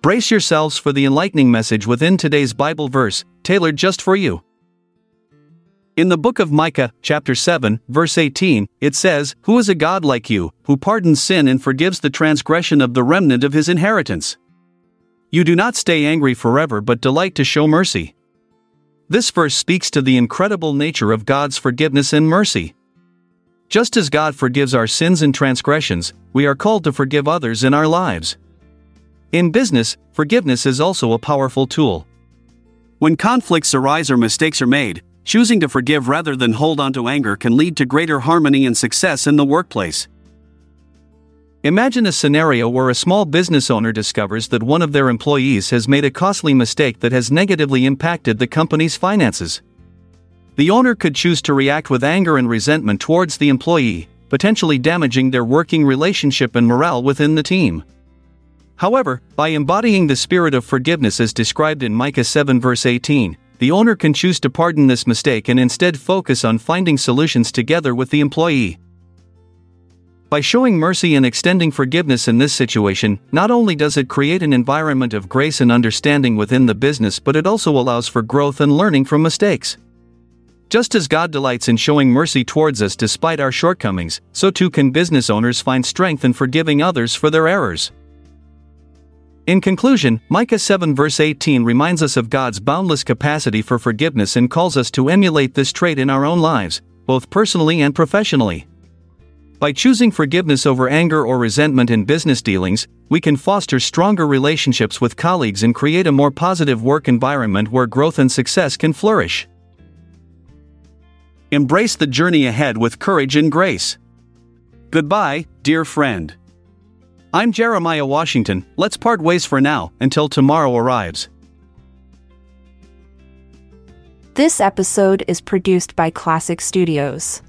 Brace yourselves for the enlightening message within today's Bible verse, tailored just for you. In the book of Micah, chapter 7, verse 18, it says, Who is a God like you, who pardons sin and forgives the transgression of the remnant of his inheritance? You do not stay angry forever but delight to show mercy. This verse speaks to the incredible nature of God's forgiveness and mercy. Just as God forgives our sins and transgressions, we are called to forgive others in our lives. In business, forgiveness is also a powerful tool. When conflicts arise or mistakes are made, choosing to forgive rather than hold on to anger can lead to greater harmony and success in the workplace. Imagine a scenario where a small business owner discovers that one of their employees has made a costly mistake that has negatively impacted the company's finances. The owner could choose to react with anger and resentment towards the employee, potentially damaging their working relationship and morale within the team. However, by embodying the spirit of forgiveness as described in Micah 7 verse 18, the owner can choose to pardon this mistake and instead focus on finding solutions together with the employee. By showing mercy and extending forgiveness in this situation, not only does it create an environment of grace and understanding within the business, but it also allows for growth and learning from mistakes. Just as God delights in showing mercy towards us despite our shortcomings, so too can business owners find strength in forgiving others for their errors. In conclusion, Micah 7 verse 18 reminds us of God's boundless capacity for forgiveness and calls us to emulate this trait in our own lives, both personally and professionally. By choosing forgiveness over anger or resentment in business dealings, we can foster stronger relationships with colleagues and create a more positive work environment where growth and success can flourish. Embrace the journey ahead with courage and grace. Goodbye, dear friend. I'm Jeremiah Washington, let's part ways for now until tomorrow arrives. This episode is produced by Classic Studios.